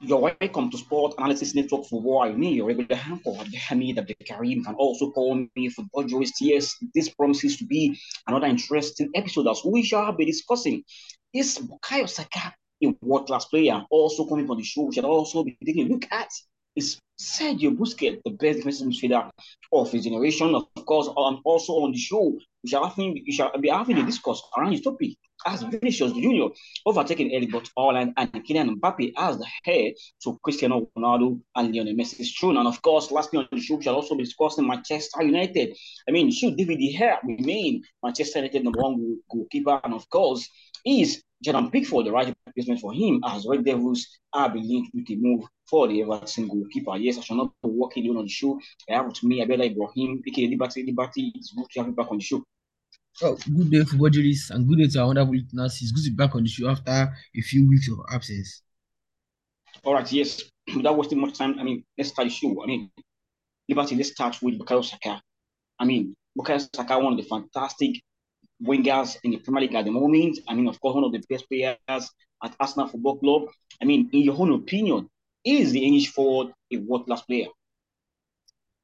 You're welcome to Sport Analysis Network for what War. Me, your regular handful, Hamid Abdel Karim, can also call me football jurist. Yes, this promises to be another interesting episode as we shall be discussing is Bukayo Saka a world-class player. Also coming on the show, we shall also be taking a look at is Sergio Busquets, the best defensive midfielder of his generation. Of course, um, also on the show, we shall, having, we shall be having a discourse around his topic as Vinicius Junior overtaking Erling Haaland and Kylian Mbappe as the heir to Cristiano Ronaldo and Lionel Messi's throne. And of course, lastly on the show, we shall also be discussing Manchester United. I mean, should David De Gea remain Manchester United number one goalkeeper? And of course, is Jordan Pickford the right replacement for him as Red Devils are being linked with a move for the Everton goalkeeper. Yes, I shall not be working on the show. I have with me Abela Ibrahim, aka Liberty Liberty. It's good to have you back on the show. Oh, good day, football journalists, and good day to our wonderful listeners. Good to be back on the show after a few weeks of absence. All right, yes. Without wasting much time, I mean, let's start the show. I mean, Liberty, let's start with Bukayo Saka. I mean, Bukayo Saka, one of the fantastic wingers in the Premier League at the moment. I mean, of course, one of the best players at Arsenal Football Club. I mean, in your own opinion, is the English forward a world-class player?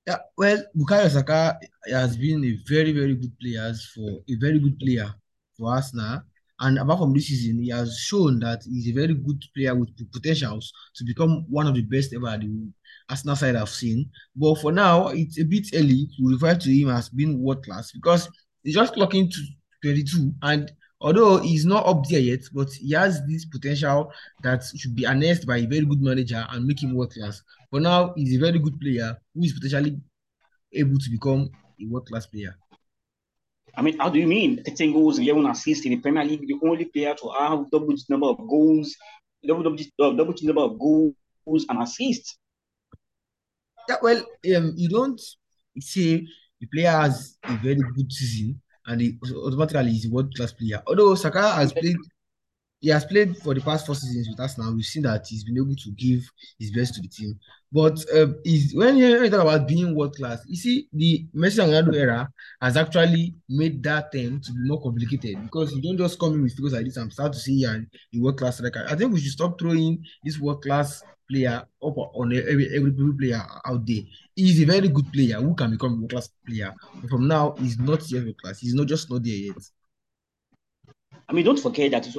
Yeah, well, Bukayo Saka has been a very, very good player for a very good player for Arsenal. And apart from this season, he has shown that he's a very good player with potentials to become one of the best ever the Arsenal side I've seen. But for now, it's a bit early to refer to him as being world class because he's just clocking to 22 and although he's not up there yet, but he has this potential that should be harnessed by a very good manager and make him world class. For now, he's a very good player who is potentially able to become a world class player. I mean, how do you mean 13 goals, 11 assists in the Premier League, the only player to have double the number of goals, double double, double number of goals and assists? Yeah, well, um, you don't say the player has a very good season and he automatically is a world class player. Although Saka has played, he has played for the past four seasons with us now. We've seen that he's been able to give his best to the team. But uh, is when you, talk about being world class, you see the Messi and Ronaldo era has actually made that thing to be more complicated because you don't just come in with figures like this and start to see you're a world class striker. I think we should stop throwing this world class player up on every every player out there. He's a very good player who can become a world class player. But from now, he's not yet world class. He's not just not there yet. I mean, don't forget that it's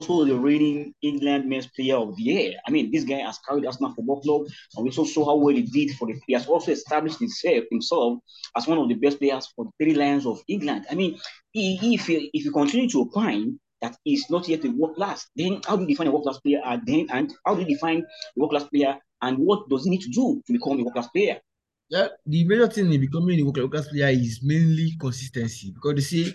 also the reigning England Men's Player of the Year. I mean, this guy has carried Arsenal Football Club, and we also saw how well he did for the. He has also established himself himself as one of the best players for the three lions of England. I mean, if you, if you continue to opine that is not yet a world class, then how do you define a world class player? And then, and how do you define a world class player? And what does he need to do to become a world class player? Yeah, the major thing in becoming a world class player is mainly consistency because they say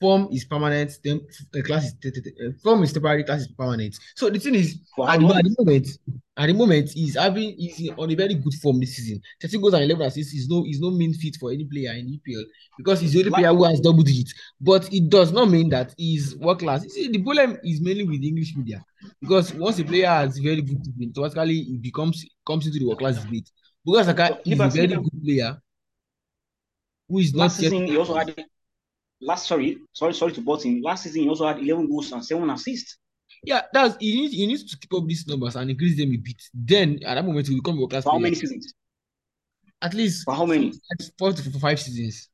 form is permanent, then the class is uh, form is temporary, class is permanent. So the thing is, at the, at the, moment, at the moment, he's having he's on a very good form this season. 13 goals and 11 assists is no is no mean fit for any player in EPL because he's the only player who has double digits. But it does not mean that he's world class. You see, the problem is mainly with English media because once a player has very good automatically he becomes comes into the world class debate. Because Saka is a very good player who is not yet. Season, he also had last sorry, sorry, sorry to him. Last season he also had 11 goals and 7 assists. Yeah, that's he needs he needs to keep up these numbers and increase them a bit. Then at that moment he will become a class. For how many seasons? At least for how many? Four to five seasons.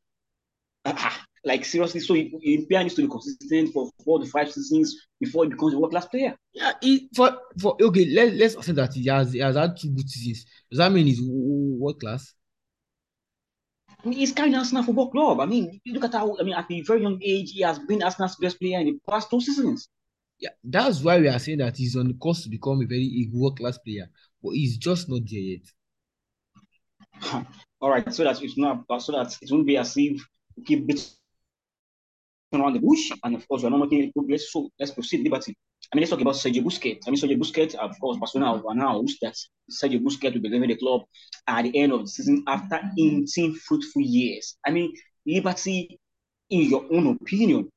Ah, like seriously, so he, he needs to be consistent for four to five seasons before he becomes a world class player. Yeah, he, for for okay, let, let's say that he has he has had two good seasons. Does that mean he's world class? I mean, he's carrying Arsenal Football Club. I mean, you look at how, I mean, at a very young age, he has been Arsenal's best player in the past two seasons. Yeah, that's why we are saying that he's on the course to become a very world class player, but he's just not there yet. All right, so that it's not, uh, so that it won't be as if we keep beating around the bush, and of course, we're not making any progress. So let's proceed, Liberty. I mean, let's talk about Sergio Busquets. I mean, Sergio Busquets, of course, Barcelona announced that Sergio Busquets will be leaving the club at the end of the season after 18 fruitful years. I mean, Liberty, in your own opinion,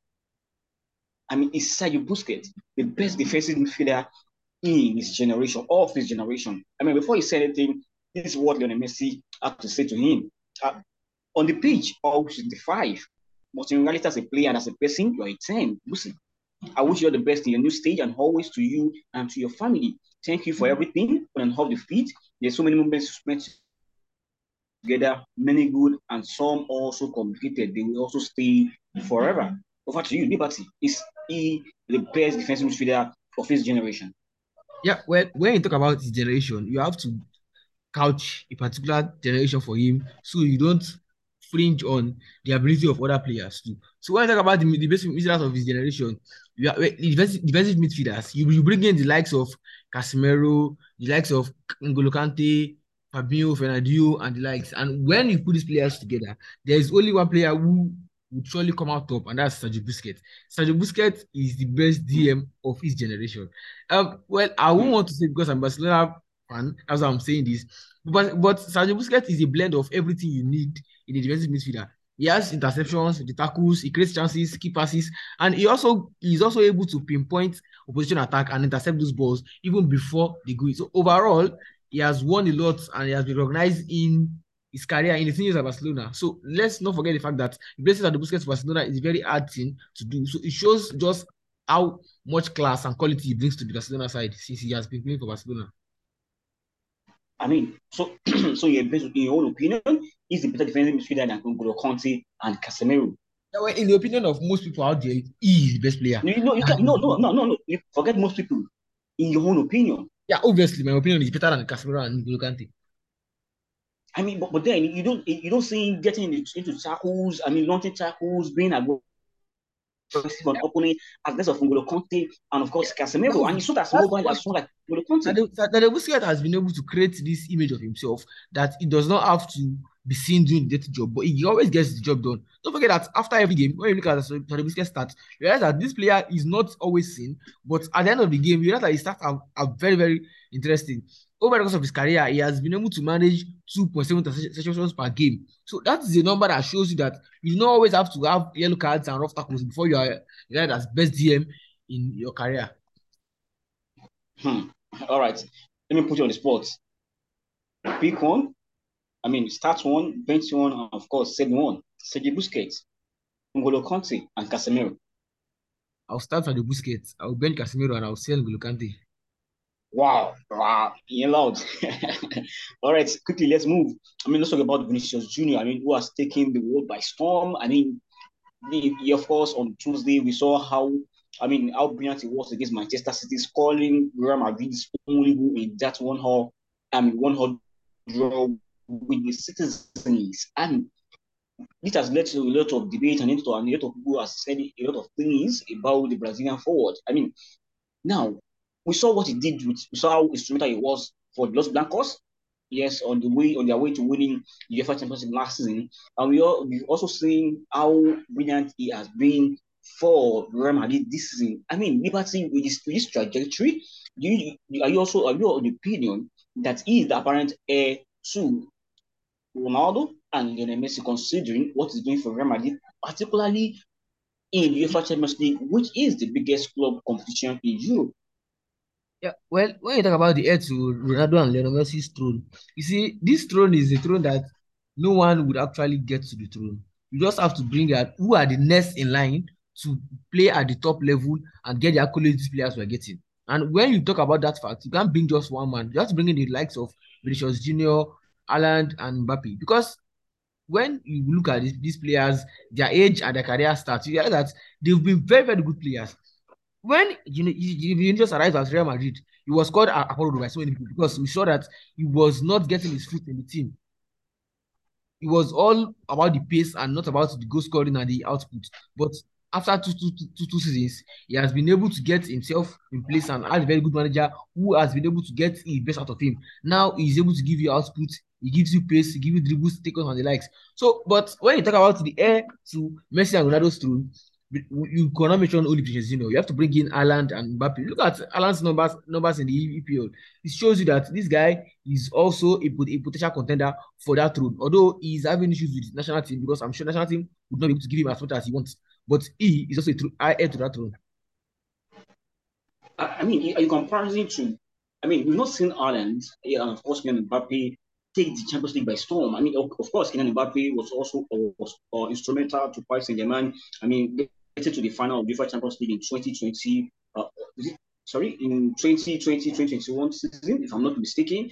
I mean, is Sergio Busquets the best defensive midfielder in his generation, of his generation? I mean, before he said anything, this is what Lionel Messi had to say to him. Uh, on the pitch, all 65, but in reality, as a player and as a person, you're a 10, Lucy. I wish you all the best in your new stage and always to you and to your family. Thank you for mm. everything on and off the feet. There's so many moments spent together, many good and some also complicated. They will also stay forever. Over to you, Liberty. Is he the best defensive midfielder of his generation? Yeah, well, when you talk about his generation, you have to couch a particular generation for him so you don't fringe on the ability of other players too. So when I talk about the, the best midfielders of his generation, you are defensive midfielders. You, you bring in the likes of Casemiro, the likes of N'Golo Kante, Fabinho, Fernandinho, and the likes. And when you put these players together, there is only one player who would surely come out top, and that's Sergio Busquets. Sergio Busquets is the best DM of his generation. Um, well, I won't want to say because I'm Barcelona fan, as I'm saying this. But but Sergio Busquets is a blend of everything you need in a defensive midfielder. He has interceptions, the tackles, he creates chances, key passes, and he also is also able to pinpoint opposition attack and intercept those balls even before they go. So overall, he has won a lot and he has been recognized in his career in the years of Barcelona. So let's not forget the fact that the places at the Busquets Barcelona is a very hard thing to do. So it shows just how much class and quality he brings to the Barcelona side since he has been playing for Barcelona. I mean, so so in your own opinion, is the better defensive midfielder than N'Golo Kante and Casemiro? Well, in the opinion of most people out there, he is the best player. No, you know, you can, no, no, no, no, no. You forget most people. In your own opinion. Yeah, obviously, my opinion is better than Casemiro and N'Golo Kante. I mean, but, but then you don't you don't see him getting into, into tackles. I mean, launching tackles, being a on opponent as less of N'Golo Kante and of course yeah. Casemiro. No, and you saw that mobile as like Busquets has been able to create this image of himself that he does not have to be seen doing the dirty job, but he always gets the job done. Don't forget that after every game, when you look at Tadeu Busquets stats, you realize that this player is not always seen, but at the end of the game, you realize that his stats are, are very, very interesting over the course of his career, he has been able to manage 2.7 sessions per game. So that is a number that shows you that you do not always have to have yellow cards and rough tackles before you are rated as best DM in your career. Hmm. All right. Let me put you on the spot. Pick one. I mean, start one, bench one, and of course, second one. Sergio Busquets, N'Golo Kante, and Casemiro. I'll start with the Busquets. I'll bench Casemiro and I'll sell N'Golo Kante. Wow, wow, being loud. All right, quickly, let's move. I mean, let's talk about Vinicius Jr. I mean, who has taken the world by storm. I mean, the, of course, on Tuesday, we saw how, I mean, how brilliant he was against Manchester City, scoring Real Madrid's only goal in that one hall, I mean, one hall draw with the citizens. And this has led to a lot of debate and, a lot of people have said a lot of things about the Brazilian forward. I mean, now, we saw what he did with, we saw how instrumental he was for Los Blancos. Yes, on the way on their way to winning the UEFA Champions League last season, and we we've also seen how brilliant he has been for Real Madrid this season. I mean, Liberty with this, with this trajectory, do you, are you also are you of the opinion that he is the apparent heir to Ronaldo and Lionel Messi, considering what he's doing for Real Madrid, particularly in UEFA Champions League, which is the biggest club competition in Europe? Yeah, well, when you talk about the heir to Ronaldo and Lionel Messi's throne, you see, this throne is a throne that no one would actually get to the throne. You just have to bring out who are the next in line to play at the top level and get the accolades these players were getting. And when you talk about that fact, you can't bring just one man. You have to bring in the likes of Vinicius Junior, Haaland, and Mbappe. Because when you look at these, these players, their age and their career starts, you realize that they've been very, very good players when you know arrived at Real Madrid, he was called Apollo by so many people because we saw that he was not getting his foot in the team. It was all about the pace and not about the goal scoring and the output. But after two, two, two, two seasons, he has been able to get himself in place and has a very good manager who has been able to get the best out of him. Now he's able to give you output, he gives you pace, he gives you dribbles, take on the likes. So, but when you talk about the heir to Messi and Ronaldo's throne, you cannot mention only Pochettino. You have to bring in Haaland and Mbappe. Look at Haaland's numbers numbers in the EPL. It shows you that this guy is also a, a potential contender for that throne. Although he's having issues with the national team because I'm sure national team would not be able to give him as much as he wants. But he is also a heir to that throne. I mean, are you comparing to? I mean, we've not seen Haaland and of course Mbappe take the Champions League by storm. I mean, of, course, Kylian Mbappe was also was uh, instrumental to Paris Saint Germain. I mean, getting to the final of UEFA Champions League in 2020. Uh, sorry, in 2020, 2021 season, if I'm not mistaken.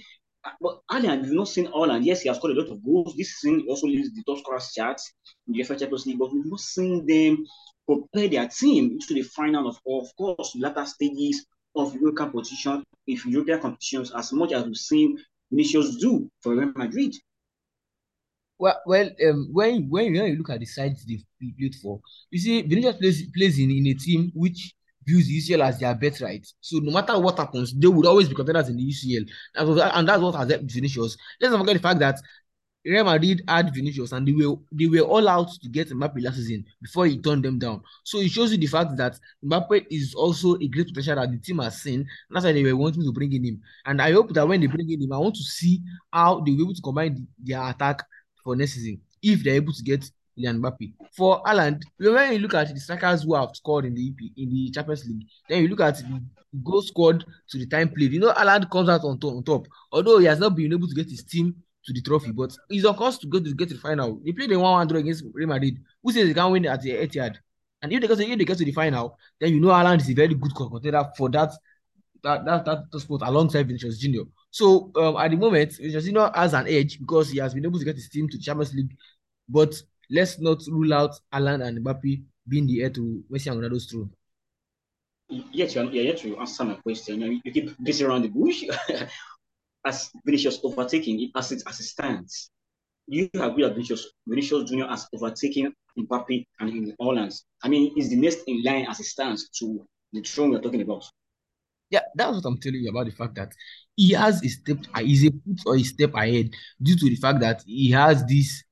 But Haaland, we've not seen all, and Yes, he has scored a lot of goals. This he also leads the top scorers chart in the UEFA Champions League, but we've not seen them prepare their team into the final of, of course, latter stages of European competition, if European competitions, as much as we've seen Vinicius do for Real Madrid. Well, well, um, when when when you look at the sides they've played for, you see Vinicius plays plays in, in a team which views UCL as their birthright. So no matter what happens, they would always be contenders in the UCL. And that's what has helped Vinicius. Let's not forget the fact that Real Madrid had Vinicius and they were they were all out to get Mbappe last season before he turned them down. So it shows you the fact that Mbappe is also a great potential that the team has seen. And that's why they were wanting to bring in him. And I hope that when they bring in him, I want to see how they will be able to combine the, their attack for next season if they're able to get Kylian Mbappe. For Haaland, when you look at the strikers who have scored in the EP, in the Champions League, then you look at the goals scored to the time played. You know, Haaland comes out on, on top, although he has not been able to get his team to the trophy, but he's on course to go to get to the final. They played a 1 1 against Real Madrid. Who says they can win at the Etihad? And if they, get to, if they get to the final, then you know Haaland is a very good contender for that that that, that spot alongside Vinicius Junior. So um, at the moment, Vinicius Junior has an edge because he has been able to get his team to Champions League. But let's not rule out Haaland and Mbappe being the heir to Messi and Ronaldo's throne. Yes, you're, you're yet to answer my question. You, you keep busy around the bush. as Vinicius overtaking it as it as it stands. You agree that Vinicius, Vinicius Junior has overtaken Mbappe and in Haaland. I mean, is the next in line as it stands to the throne we're talking about. Yeah, that's what I'm telling you about the fact that he has a step, he's a foot or a step ahead due to the fact that he has this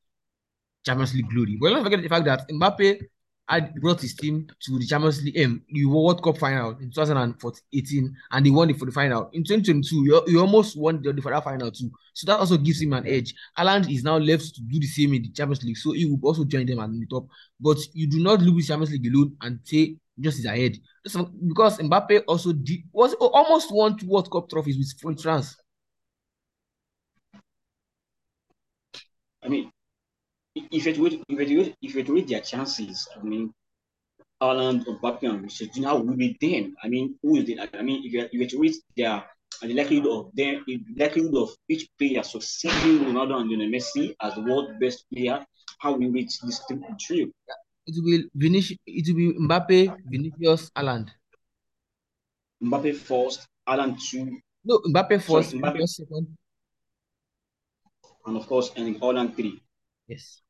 Champions League glory. But don't forget the fact that Mbappe had brought his team to the Champions League, um, the World Cup final in 2018, and they won it for the final. In 2022, he, almost won the, the final too. So that also gives him an edge. Haaland is now left to do the same in the Champions League, so he will also join them at the top. But you do not lose Champions League alone and say just is ahead. Because Mbappe also did, was almost won two World Cup trophies with France. I mean, if it would if it would if it would their chances, I mean, and Richard, you know, how would be then? I mean, who is it? I mean, if you if it reach their uh, the likelihood of them, the likelihood of each player succeeding Ronaldo and Lionel Messi as the world best player, how we reach this trio? It will be Vinicius, it will be Mbappe, Vinicius, Haaland. Mbappe first, Haaland two. No, Mbappe first, Sorry, Mbappe second. And of course, and Haaland three. Yes.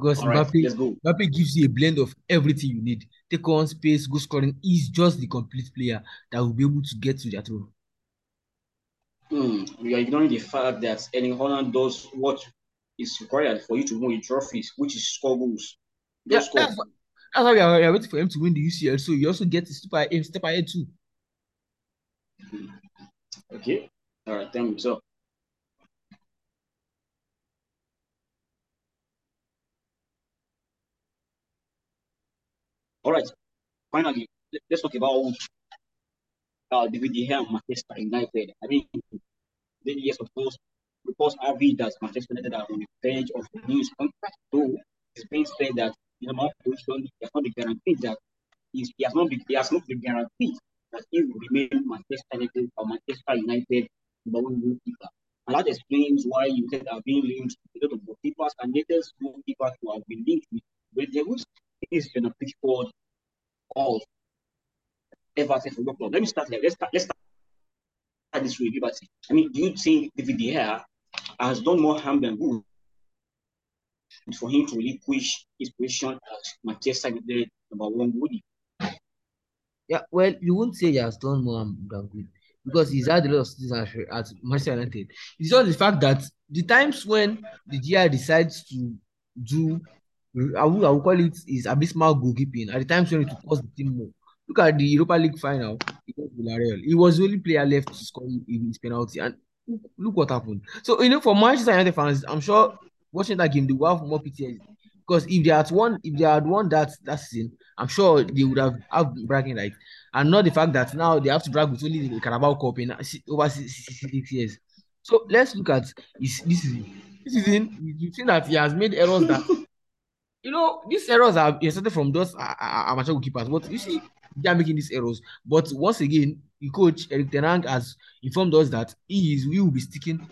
Because Mbappe, Mbappe gives you a blend of everything you need. Take on space, go scoring. He's just the complete player that will be able to get to that role. Hmm. We are ignoring the fact that Erling Haaland does what is required for you to win trophies, which is score goals. Yeah, score. That's, that's why we are, we are, waiting for him to win the UCL. So you also get to step ahead, step ahead too. Okay. All right. Thank you. So All right. Finally, let's talk about uh, David De Gea Manchester United. I mean, then yes, of course, because Avi that Manchester United are on the bench of the news contract, it's being said that in the amount position, he has not been guaranteed that he has not been he has not been guaranteed that he will remain Manchester United or Manchester United number one goalkeeper. And that explains why United are being linked to a lot of goalkeepers and latest goalkeepers who have been linked with Red Devils is Jordan Pickford of Everton Football Club. Let me start there. Let's start, let's start this with Liberty. I mean, do you think David De has done more harm than good for him to relinquish his position as Manchester United number one goalie? Yeah, well, you wouldn't say he has done more harm than good because he's had a lot of seasons at Manchester United. It's just the fact that the times when the GI decides to do I will, I will call it is abysmal goalkeeping at the times when it cost the team more. Look at the Europa League final Villarreal. He was the only player left to score in his penalty, and look what happened. So you know, for Manchester United fans, I'm sure watching that game they will have more PTSD because if they had won, if they had won that that season, I'm sure they would have have bragging rights, and not the fact that now they have to brag with only the Carabao Cup in over six years. So let's look at this, this season. This season, you've seen that he has made errors that you know, these errors are started from those uh, uh, amateur goalkeepers. But you see, they are making these errors. But once again, the coach Erik ten Hag has informed us that he is he will be sticking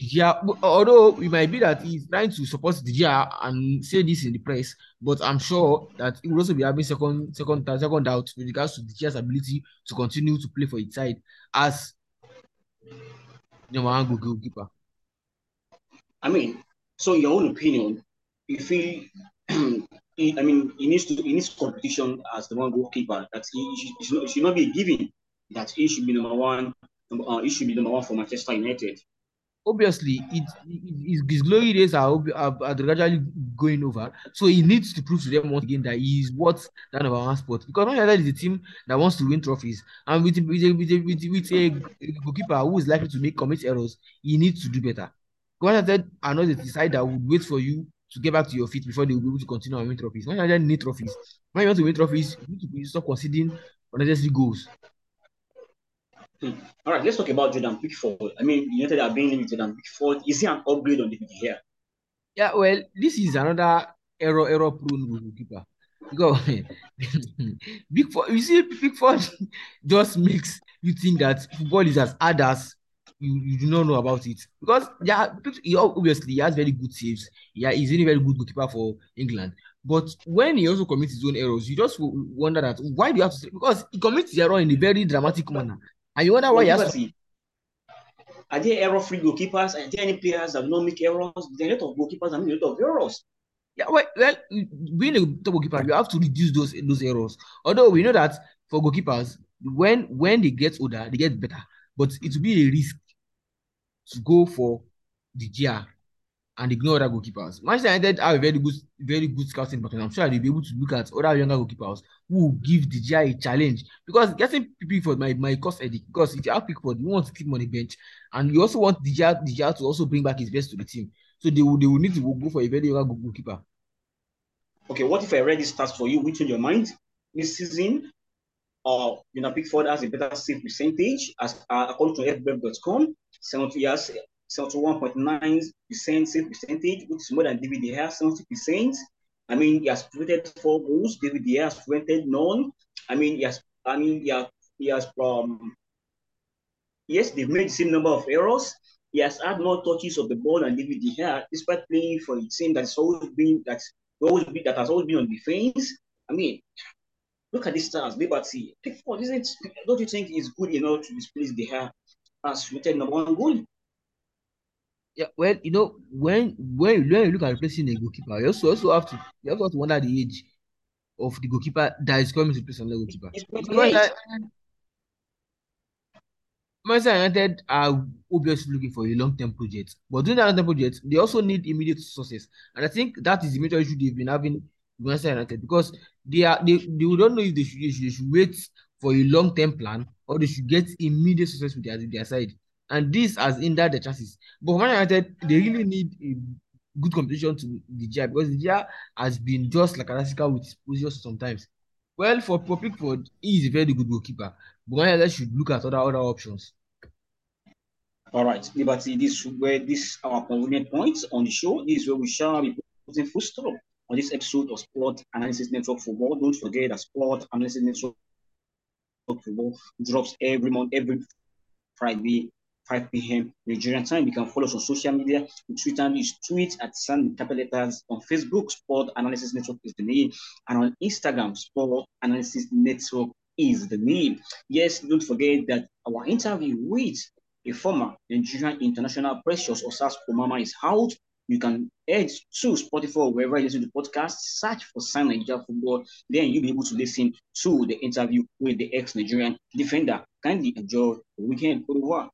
yeah, although it might be that he's trying to support De Gea and say this in the press, but I'm sure that he will also be having second, second, second doubt with regards to the ability to continue to play for his side as one goalkeeper. I mean, so in your own opinion, you feel, I mean, he needs to he needs competition as the one goalkeeper. That he, he, should, he should not be given that he should be number one. Uh, he should be number one for Manchester United obviously it, it, his glory days are, are, are, gradually going over. So he needs to prove to them once again that he is worth that number one spot. Because Manchester is a team that wants to win trophies. And with, with, a, with, with, with a goalkeeper who is likely to make commit errors, he needs to do better. United are not the side that would wait for you to get back to your feet before they will be able to continue and win trophies. When United need trophies. When you want to win trophies, you need to stop conceding unnecessary goals. Hmm. All right, let's talk about Jordan Pickford. I mean, United are being limited and Pickford. Is he an upgrade on De Gea? Yeah, well, this is another error error prone goalkeeper. Because Pickford, you see, Pickford just makes you think that football is as hard as you, you do not know about it. Because yeah, he obviously he has very good saves. Yeah, he's a very good goalkeeper for England. But when he also commits his own errors, you just wonder that why do you have to say because he commits his error in a very dramatic manner. And you wonder why he has to... Are there error-free goalkeepers? Are there any players that don't make errors? There are a lot of goalkeepers that make a lot of errors. Yeah, well, well, being a top goalkeeper, you have to reduce those those errors. Although we know that for goalkeepers, when when they get older, they get better. But it will be a risk to go for De Gea and ignore other goalkeepers. Manchester United have a very good, very good scouting but I'm sure they'll be able to look at other younger goalkeepers who will give De Gea a challenge. Because getting Pickford might, might cost headache. Because if you have Pickford, you want to keep him on the bench, and you also want De Gea, De Gea to also bring back his best to the team. So they will, they will need to go for a very younger goalkeeper. Okay, what if I read this stats for you? Which in your mind this season? Uh, you know, Pickford has a better save percentage as uh, according to FBref.com. 70 years 71.9% save percentage, which is more than David De Gea, 70%. I mean, he has created four goals. David De Gea has prevented none. I mean, he has, I mean, he has, he has um, yes, they've made the same number of errors. He has had more touches of the ball than David De Gea, despite playing for a team that's always been that's always been that has always been on defense. I mean, look at these stars, Liberty. Pickford, isn't don't you think he's good enough to displace De Gea as rated number one goal? Yeah, well, you know, when when when you look at replacing a goalkeeper, you also also have to you also have to wonder the age of the goalkeeper that is coming to replace another goalkeeper. Manchester United are obviously looking for a long-term project, but doing that long-term project, they also need immediate success, and I think that is the major issue they've been having Manchester United because they are they, they don't know if they should, they should, they should wait for a long-term plan or they should get immediate success with their, their side and this has hindered the chances. But Man United, they really need a good competition to De Gea because De Gea has been just like Alaska with his sometimes. Well, for Pickford, he is a very good goalkeeper, but Man United should look at other other options. All right, Liberty, this where this our convenient points on the show. This is where we shall be putting full stop on this episode of Sport Analysis Network Football. Don't forget that Sport Analysis Network Football drops every month, every Friday 5 p.m. Nigerian time. You can follow us on social media. On Twitter is tweet at Sun capital letters. On Facebook, Sport Analysis Network is the name. And on Instagram, Sport Analysis Network is the name. Yes, don't forget that our interview with a former Nigerian international precious Osas Komama is out. You can head to Spotify wherever you listen to podcasts, search for Sign Nigeria Football. Then you'll be able to listen to the interview with the ex-Nigerian defender. Kindly enjoy the weekend. Au revoir.